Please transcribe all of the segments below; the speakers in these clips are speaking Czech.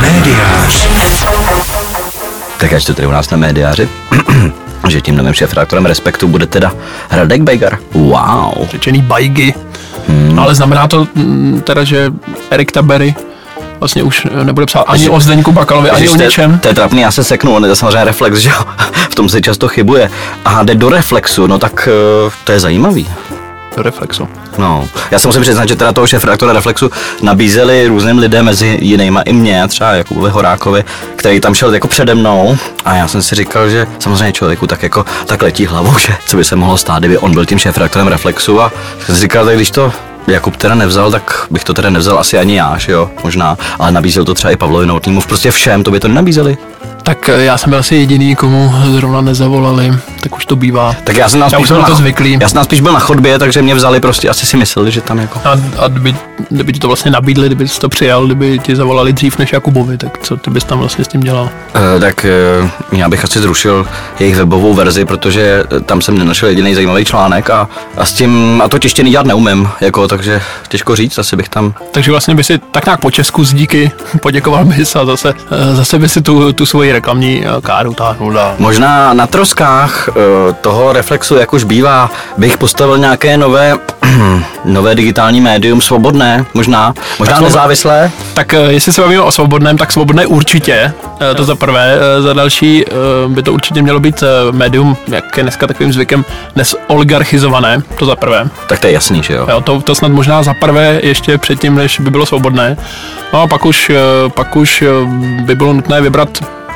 Médiář. Tak až to tady u nás na médiáři, že tím novým šéf-redaktorem Respektu bude teda Radek Bejgar. Wow. řečený bajgy. Hmm. No, ale znamená to mm, teda, že Erik Tabery vlastně už nebude psát ani o Zdeňku Bakalovi, ani Ježiš, o ničem. To je trapný, já se seknu, on je to samozřejmě reflex, že jo? V tom se často chybuje. A jde do reflexu, no tak eh, to je zajímavý. Reflexu. No, já se musím přiznat, že teda toho šéf redaktora Reflexu nabízeli různým lidem, mezi jinýma i mě, třeba Jakubovi Horákovi, který tam šel jako přede mnou. A já jsem si říkal, že samozřejmě člověku tak jako tak letí hlavou, že co by se mohlo stát, kdyby on byl tím šéf redaktorem Reflexu. A jsem si říkal, tak když to Jakub teda nevzal, tak bych to teda nevzal asi ani já, že jo, možná, ale nabízel to třeba i Pavlovi Novotnýmu, prostě všem, to by to nenabízeli. Tak já jsem byl asi jediný, komu zrovna nezavolali, tak už to bývá. Tak já jsem Já spíš už byl na to zvyklý. já jsem spíš byl na chodbě, takže mě vzali prostě, asi si mysleli, že tam jako... A, a kdyby, kdyby ti to vlastně nabídli, kdyby jsi to přijal, kdyby ti zavolali dřív než Jakubovi, tak co ty bys tam vlastně s tím dělal? Eh, tak eh, já bych asi zrušil jejich webovou verzi, protože eh, tam jsem nenašel jediný zajímavý článek a, a s tím, a to tištěný dělat neumím, jako, takže těžko říct, asi bych tam, Takže vlastně by si tak nějak po Česku z díky poděkoval bys a zase, zase by si tu, tu svoji reklamní káru táhnul možná na troskách toho reflexu, jak už bývá, bych postavil nějaké nové, nové digitální médium, svobodné, možná, možná svobo- nezávislé, Tak eh, jestli se bavíme o svobodném, tak svobodné určitě, eh, to za prvé. Eh, Za další eh, by to určitě mělo být eh, médium, jak je dneska takovým zvykem, nesoligarchizované, to za prvé. tak to je jasný, že jo. Jo, to, to snad možná za prvé ještě předtím, než by bylo svobodné. No a pak už, eh, pak už eh, by bylo nutné vybrat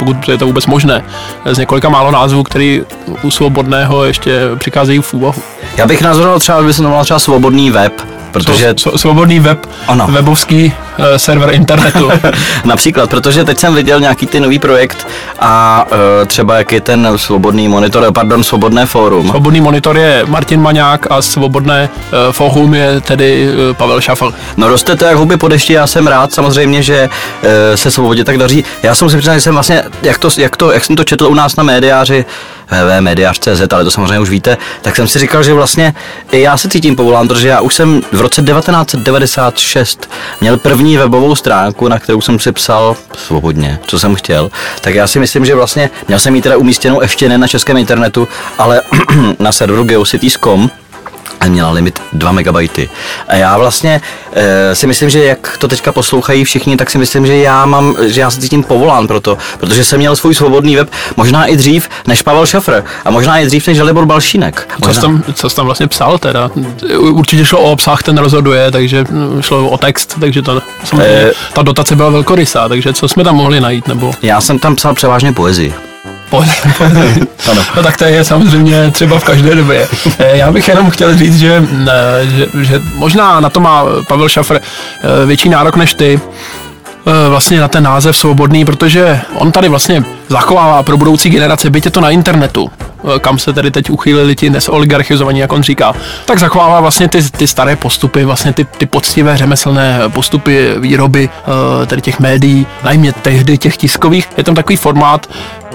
pokud je to vůbec možné, z několika málo názvů, který u svobodného ještě přicházejí v úvahu. Já bych nazoroval třeba, aby se jmenoval třeba svobodný web, protože Sv- svobodný web, Ano. webovský eh, server internetu. Například, protože teď jsem viděl nějaký ty nový projekt a uh, třeba jak je ten svobodný monitor, pardon, svobodné fórum. Svobodný monitor je Martin Maňák a svobodné uh, forum je tedy uh, Pavel Šafl. No roste to jak huby po dešti, já jsem rád samozřejmě, že uh, se svobodě tak daří. Já jsem si přiznal, že jsem vlastně, jak, to, jak, to, jak jsem to četl u nás na médiáři, www.mediář.cz, ale to samozřejmě už víte, tak jsem si říkal, že vlastně i já se cítím povolán, protože já už jsem v roce 1996 měl první webovou stránku, na kterou jsem si psal svobodně, co jsem chtěl. Tak já si myslím, že vlastně měl jsem ji teda umístěnou ještě ne na českém internetu, ale na serveru geocities.com měla limit 2 megabajty. A já vlastně e, si myslím, že jak to teďka poslouchají všichni, tak si myslím, že já mám, že já se cítím povolán pro to, protože jsem měl svůj svobodný web možná i dřív než Pavel Šafr a možná i dřív než Žalibor Balšínek. Co Možná. jsi, tam, co jsi tam vlastně psal teda? Určitě šlo o obsah, ten rozhoduje, takže mm, šlo o text, takže to, samozřejmě, Eh. ta dotace byla velkorysá, takže co jsme tam mohli najít, nebo Já jsem tam psal převážně poezii. Pojď, pojď. Ano. No tak to je samozřejmě třeba v každé době. Eh, Já bych jenom chtěl říct, že, eh, že, že možná na to má Pavel Šafr eh, větší nárok než ty, vlastně na ten název svobodný, protože on tady vlastně zachovává pro budoucí generace, byť je to na internetu, eh, kam se tedy teď uchýlili ti nesoligarchizovaní, jak on říká, tak zachovává vlastně ty, ty staré postupy, vlastně ty, ty poctivé řemeslné postupy výroby eh, tedy těch médií, najmě tehdy těch tiskových. Je tam takový formát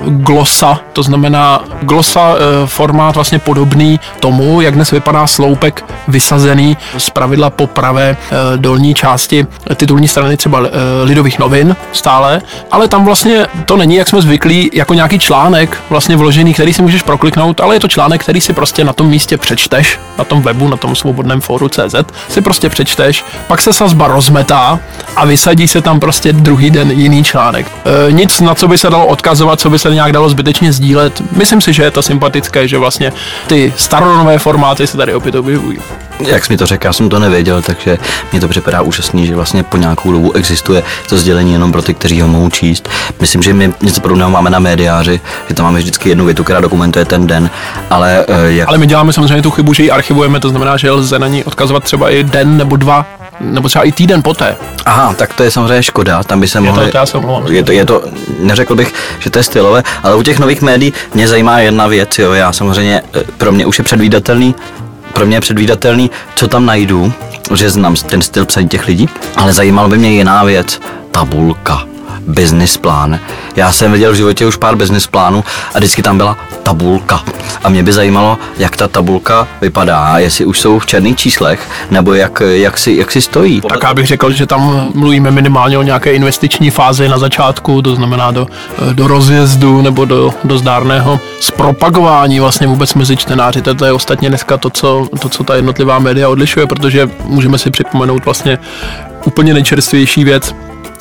glosa, to znamená glosa eh, formát vlastně podobný tomu, jak dnes vypadá sloupek vysazený z pravidla po pravé dolní části titulní strany třeba Lidových novin stále, ale tam vlastně to není, jak jsme zvyklí, jako nějaký článek vlastně vložený, který si můžeš prokliknout, ale je to článek, který si prostě na tom místě přečteš, na tom webu, na tom svobodném fóru CZ, si prostě přečteš, pak se sazba rozmetá a vysadí se tam prostě druhý den jiný článek. E, nic, na co by se dalo odkazovat, co by se nějak dalo zbytečně sdílet. Myslím si, že je to sympatické, že vlastně ty staronové formáty se tady opět objevují. Jak jsi mi to řekl, já jsem to nevěděl, takže mě to připadá úžasný, že vlastně po nějakou dobu existuje to sdělení jenom pro ty, kteří ho mohou číst. Myslím, že my něco podobného máme na médiáři, že tam máme vždycky jednu větu, která dokumentuje ten den, ale eh, jak Ale my děláme samozřejmě tu chybu, že ji archivujeme, to znamená, že lze na ní odkazovat třeba i den nebo dva, nebo třeba i týden poté. Aha, tak to je samozřejmě škoda, tam by se Je to, to já se omlouvám. je to, je to, neřekl bych, že to je stylové, ale u těch nových médií mě zajímá jedna věc, jo, já samozřejmě, eh, pro mě už je předvídatelný, pro mě je předvídatelný, co tam najdu, že znám ten styl psaní těch lidí, ale zajímalo by mě jiná věc, tabulka. Business plán. Já jsem viděl v životě už pár business plánů a vždycky tam byla tabulka. A mě by zajímalo, jak ta tabulka vypadá, jestli už jsou v černých číslech, nebo jak, jak, si, jak si stojí. Tak já bych řekl, že tam mluvíme minimálně o nějaké investiční fázi na začátku, to znamená do, do rozjezdu nebo do, do zdárného zpropagování vlastně vůbec mezi čtenáři. To je ostatně dneska to co, to, co ta jednotlivá média odlišuje, protože můžeme si připomenout vlastně úplně nejčerstvější věc,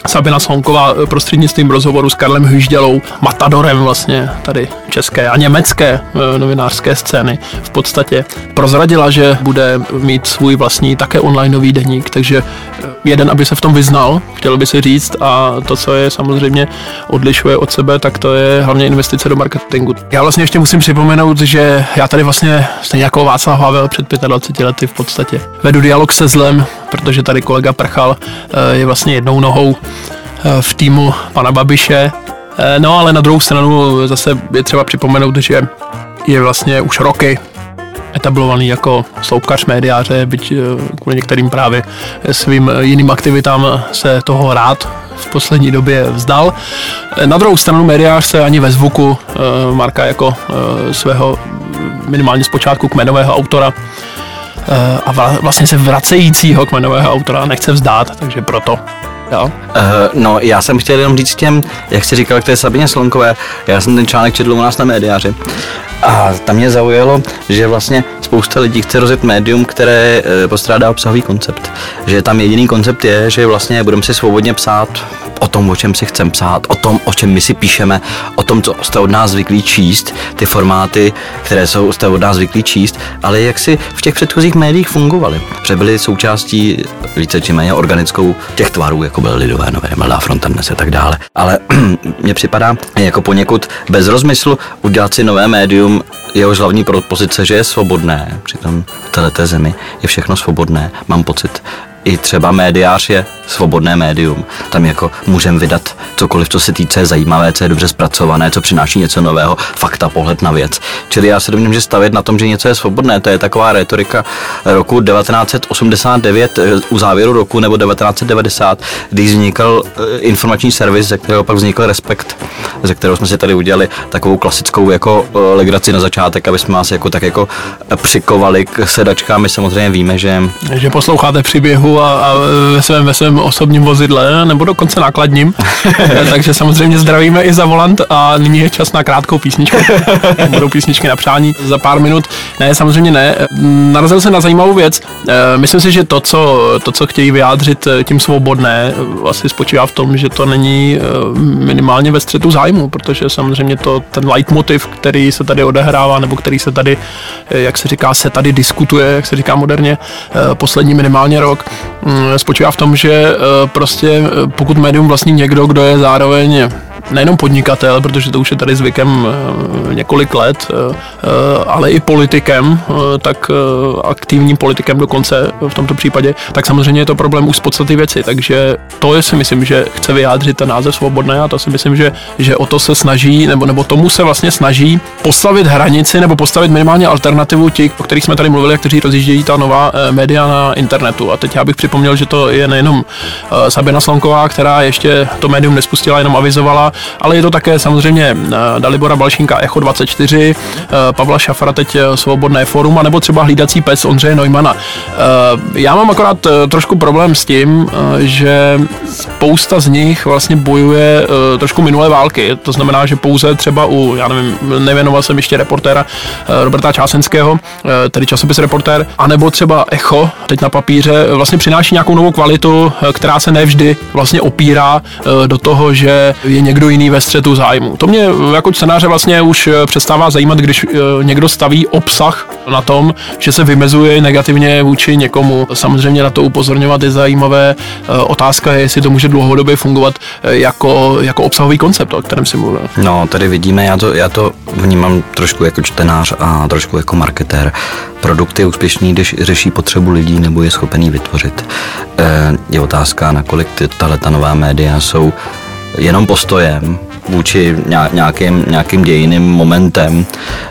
Sabina Slonková eh, prostřednictvím rozhovoru s Karlem Hyždělou, matadorem vlastně tady české a německé eh, novinářské scény v podstatě prozradila, že bude mít svůj vlastní také onlineový deník, takže eh, jeden, aby se v tom vyznal, chtěl by si říct a to, co je samozřejmě odlišuje od sebe, tak to je hlavně investice do marketingu. Já vlastně ještě musím připomenout, že já tady vlastně stejně jako Václav Havel před 25 lety v podstatě vedu dialog se zlem, protože tady kolega Prchal je vlastně jednou nohou Eh, v týmu pana Babiše. Eh, no ale na druhou stranu zase je třeba připomenout, že je vlastně už roky etablovaný jako sloupkař médiáře, byť eh, kvůli některým právě svým jiným aktivitám se toho rád v poslední době vzdal. Na druhou stranu médiář se ani ve zvuku Marka jako svého minimálně zpočátku kmenového autora a vlastně se vracejícího kmenového autora nechce vzdát, takže proto Jo? Uh, no, já jsem chtěl jenom říct těm, jak jsi říkal k té Sabině Slonkové, já jsem ten článek četl u nás na médiáři. A tam mě zaujalo, že vlastně spousta lidí chce rozjet médium, které e, postrádá obsahový koncept. Že tam jediný koncept je, že vlastně budeme si svobodně psát o tom, o čem si chceme psát, o tom, o čem my si píšeme, o tom, co jste od nás zvyklí číst, ty formáty, které jsou, jste od nás zvyklí číst, ale jak si v těch předchozích médiích fungovaly. Protože byly součástí více či méně organickou těch tvarů, jako byly Lidové nové, Mladá fronta dnes a tak dále. Ale mně připadá jako poněkud bez rozmyslu udělat si nové médium, jehož hlavní propozice, že je svobodné, přitom v této zemi je všechno svobodné, mám pocit i třeba médiář je svobodné médium. Tam jako můžeme vydat cokoliv, co se týče zajímavé, co je dobře zpracované, co přináší něco nového, fakta, pohled na věc. Čili já se domnívám, že stavět na tom, že něco je svobodné, to je taková retorika roku 1989 eh, u závěru roku nebo 1990, když vznikl eh, informační servis, ze kterého pak vznikl Respekt, ze kterého jsme si tady udělali takovou klasickou jako eh, legraci na začátek, aby jsme vás jako tak jako přikovali k sedačkám. My samozřejmě víme, že... Že posloucháte příběhu a, a ve, svém, ve svém osobním vozidle, nebo dokonce nákladním. Takže samozřejmě zdravíme i za volant a nyní je čas na krátkou písničku. Budou písničky na přání za pár minut. Ne, samozřejmě ne. Narazil se na zajímavou věc. Eh, myslím si, že to, co, to, co chtějí vyjádřit eh, tím svobodné, vlastně spočívá v tom, že to není eh, minimálně ve střetu zájmu, protože samozřejmě to ten leitmotiv, který se tady odehrává, nebo který se tady, jak se říká, se tady diskutuje, jak se říká moderně, poslední minimálně rok, spočívá v tom, že prostě pokud médium vlastní někdo, kdo je zároveň nejenom podnikatel, protože to už je tady zvykem eh, několik let, eh, eh, ale i politikem, tak aktivním politikem dokonce v tomto případě, tak samozřejmě je to problém už z podstaty věci. Takže to je si myslím, že chce vyjádřit ten název svobodné a to si myslím, že, že o to se snaží, nebo, nebo tomu se vlastně snaží postavit hranici nebo postavit minimálně alternativu ti, o kterých jsme tady mluvili, kteří rozjíždějí ta nová média na internetu. A teď já bych připomněl, že to je nejenom Sabina Slonková, která ještě to médium nespustila, jenom avizovala, ale je to také samozřejmě eh, Dalibora Balšínka Echo 24, eh, Pavla Šafara teď eh, Svobodné forum, nebo třeba hlídací pes Ondřeje Neumana. Já mám akorát trošku problém s tím, že spousta z nich vlastně bojuje trošku minulé války. To znamená, že pouze třeba u, já nevím, nevěnoval jsem ještě reportéra Roberta Čásenského, tedy časopis reportér, anebo třeba Echo, teď na papíře, vlastně přináší nějakou novou kvalitu, která se nevždy vlastně opírá do toho, že je někdo jiný ve střetu zájmu. To mě jako scénáře vlastně už eh, přestává zajímat, když eh, někdo staví obsah na tom, že se vymezuje negativně vůči někomu. Samozřejmě na to upozorňovat je zajímavé. Eh, otázka je, jestli to může dlouhodobě fungovat jako, jako obsahový koncept, o kterém si mluvil. No, tady vidíme, já to, já to vnímám trošku jako čtenář a trošku jako marketér. Produkt je úspěšný, když řeší potřebu lidí nebo je schopený vytvořit. Je otázka, nakolik tato nová média jsou jenom postojem vůči nějakým, nějakým dějiným momentem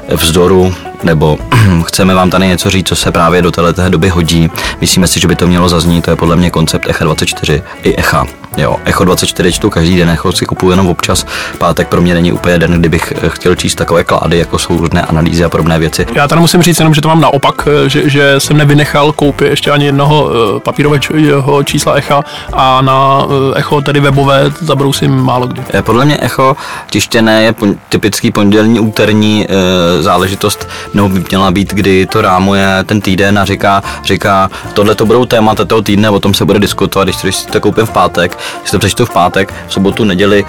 vzdoru, nebo chceme vám tady něco říct, co se právě do této doby hodí. Myslíme si, že by to mělo zaznít, to je podle mě koncept Echa 24 i Echa Jo, Echo 24 čtu každý den, Echo si kupuju jenom občas. Pátek pro mě není úplně den, kdybych eh, chtěl číst takové klády, jako jsou různé analýzy a podobné věci. Já tady musím říct jenom, že to mám naopak, eh, že, že jsem nevynechal koupit ještě ani jednoho eh, papírového čísla Echa a na Echo, tedy webové, zabrousím málo kdy. Podle mě Echo tištěné je typický pondělní, úterní e, záležitost, nebo by měla být, kdy to rámuje ten týden a říká, říká tohle to budou témata toho týdne, o tom se bude diskutovat, když, když to koupím v pátek, když to přečtu v pátek, v sobotu, neděli,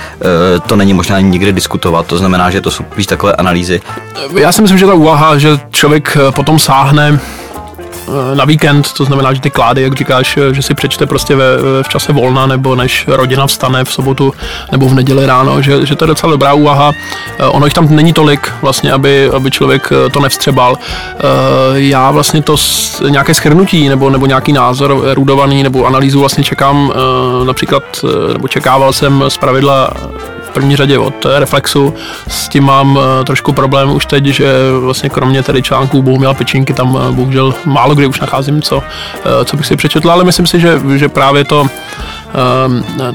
e, to není možná nikdy diskutovat, to znamená, že to jsou spíš takové analýzy. Já si myslím, že ta úvaha, že člověk eh, potom sáhne na víkend, to znamená, že ty klády, jak říkáš, že si přečte prostě ve, v čase volna, nebo než rodina vstane v sobotu nebo v neděli ráno, že, že to je docela dobrá úvaha. Eh, ono jich tam není tolik, vlastně, aby, aby člověk eh, to nevstřebal. Eh, já vlastně to nějaké schrnutí nebo, nebo nějaký názor rudovaný nebo analýzu vlastně čekám například, nebo čekával jsem z pravidla první řadě od Reflexu. S tím mám eh, trošku problém už teď, že vlastně kromě tady článků Bohumila Pečinky tam eh, bohužel málo kdy už nacházím, co, eh, co bych si přečetl, ale myslím si, že, že právě to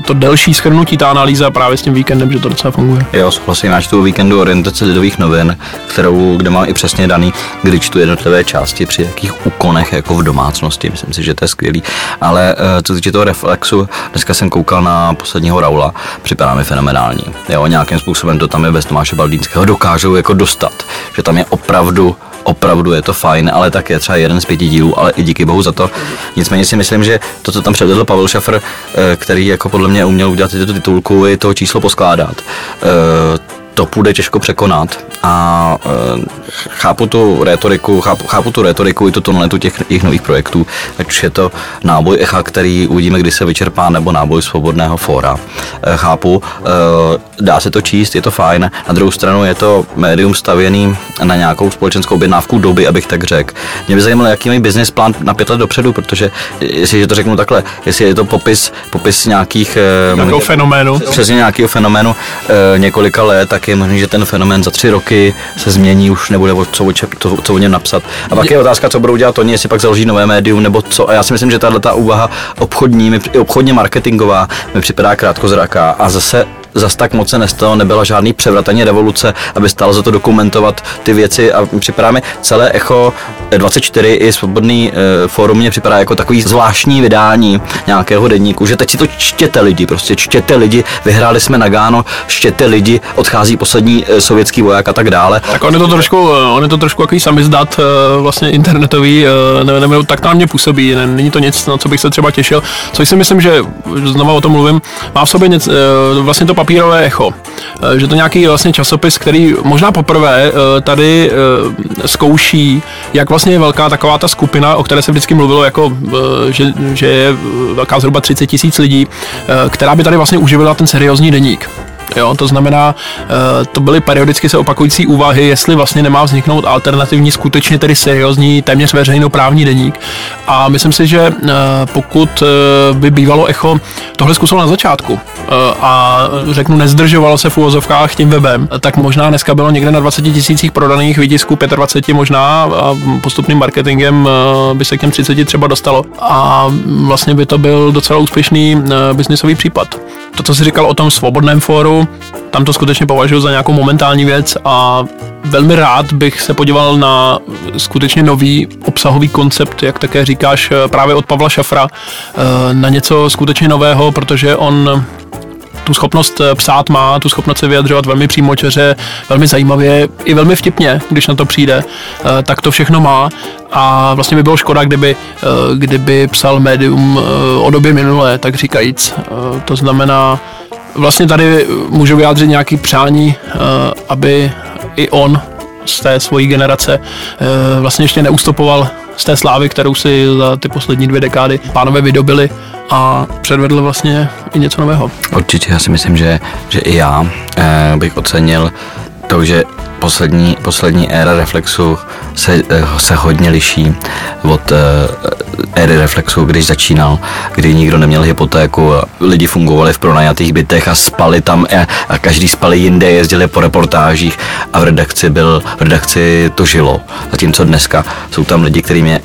to delší schrnutí, ta analýza právě s tím víkendem, že to docela funguje. Jo, souhlasím, já čtu víkendu orientace lidových novin, kterou, kde mám i přesně daný, kdy čtu jednotlivé části při jakých úkonech jako v domácnosti, myslím si, že to je skvělý. Ale eh, co týče toho reflexu, dneska jsem koukal na posledního Raula, připadá mi fenomenální. Jo, nějakým způsobem to tam je bez Tomáše Baldínského dokážou jako dostat, že tam je opravdu opravdu je to fajn, ale tak je třeba jeden z pěti dílů, ale i díky bohu za to. Nicméně si myslím, že to, co tam předvedl Pavel Šafr, eh, který jako podle mě uměl udělat tyto titulku, je to číslo poskládat eh, to půjde těžko překonat a e, chápu tu retoriku, chápu, chápu tu retoriku i tu tonalitu těch, těch nových projektů, ať už je to náboj Echa, který uvidíme, kdy se vyčerpá, nebo náboj svobodného fóra. E, chápu, e, dá se to číst, je to fajn, na druhou stranu je to médium stavěný na nějakou společenskou objednávku doby, abych tak řekl. Mě by zajímalo, jaký mají business plán na pět let dopředu, protože jestli to řeknu takhle, jestli je to popis, popis nějakých... Nějakého fenoménu. Přesně nějakého fenoménu několika let, tak je možné, že ten fenomén za tři roky se změní, už nebude o co, co, co o něm napsat. A pak je otázka, co budou dělat oni, jestli pak založí nové médium nebo co. A já si myslím, že tahle ta úvaha obchodní, obchodně marketingová mi připadá krátkozraká a zase zas tak moc se nestalo, nebyla žádný převrat ani revoluce, aby stálo za to dokumentovat ty věci a připadá mi celé Echo 24 i svobodný e, fórum mě připadá jako takový zvláštní vydání nějakého denníku, že teď si to čtěte lidi, prostě čtěte lidi, vyhráli jsme na Gáno, čtěte lidi, odchází poslední e, sovětský voják a tak dále. Tak on je to trošku, eh, on je to trošku jaký samizdat e, vlastně internetový, e, ne, ne, tak na mě působí, ne, není to nic, na co bych se třeba těšil, což si myslím, že znovu o tom mluvím, má v sobě něco, e, vlastně to papírové echo. Eh, že to nějaký vlastně časopis, který možná poprvé eh, tady eh, zkouší, jak vlastně je velká taková ta skupina, o které se vždycky mluvilo, jako, že, že je velká zhruba 30 tisíc lidí, která by tady vlastně uživila ten seriózní deník. Jo, to znamená, eh, to byly periodicky se opakující úvahy, jestli vlastně nemá vzniknout alternativní, skutečně tedy seriózní, téměř veřejnoprávní deník. A myslím si, že eh, pokud eh, by bývalo Echo tohle zkusilo na začátku a řeknu, nezdržovalo se v úvozovkách tím webem, tak možná dneska bylo někde na 20 tisících prodaných výtisků, 25 možná a postupným marketingem by se k těm 30 třeba dostalo. A vlastně by to byl docela úspěšný biznisový případ. To, co jsi říkal o tom svobodném fóru, tam to skutečně považuji za nějakou momentální věc a velmi rád bych se podíval na skutečně nový obsahový koncept, jak také říkáš, právě od Pavla Šafra, eh, na něco skutečně nového, protože on tu schopnost eh, psát má, tu schopnost se vyjadřovat velmi přímočeře, velmi zajímavě, i velmi vtipně, když na to přijde, eh, tak to všechno má a vlastně by bylo škoda, kdyby, kdyby psal médium o době minulé, tak říkajíc. To znamená, vlastně tady můžu vyjádřit nějaký přání, eh, aby i on z té svojí generace eh, vlastně ještě neustopoval z té slávy, kterou si za ty poslední dvě dekády pánové vydobili a předvedl vlastně i něco nového. Určitě, já si myslím, že, že i já eh, bych ocenil to, že poslední, poslední éra Reflexu se, eh, se hodně liší od eh, éry Reflexu, když začínal, kdy nikdo neměl hypotéku, lidi fungovali v pronajatých bytech a spali tam a, a každý spali jinde, jezdili po reportážích a v redakci byl, v redakci to žilo. Zatímco dneska jsou tam lidi, kterým je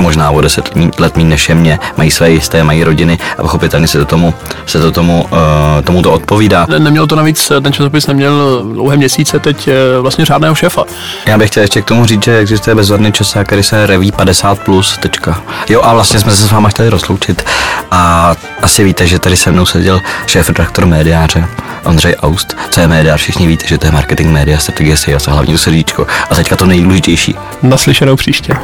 možná o deset let méně než je mě, mají své jisté, mají rodiny a pochopitelně se to tomu, se to tomu, uh, tomu to odpovídá. Ne, neměl to navíc, ten časopis neměl dlouhé měsíce teď eh, vlastně řádného šéfa. Já bych chtěl ještě k tomu říct, že existuje bezvadný časák, který se reví 50+. Plus, tečka. Jo a vlastně jsme se s váma chtěli rozloučit a asi víte, že tady se mnou seděl šéf redaktor médiáře Ondřej Aust. Co je médiář, všichni víte, že to je marketing média, strategie sales a hlavně to srdíčko. A teďka to nejdůležitější. Naslyšenou příště.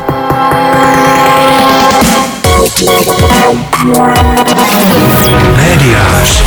Médiář.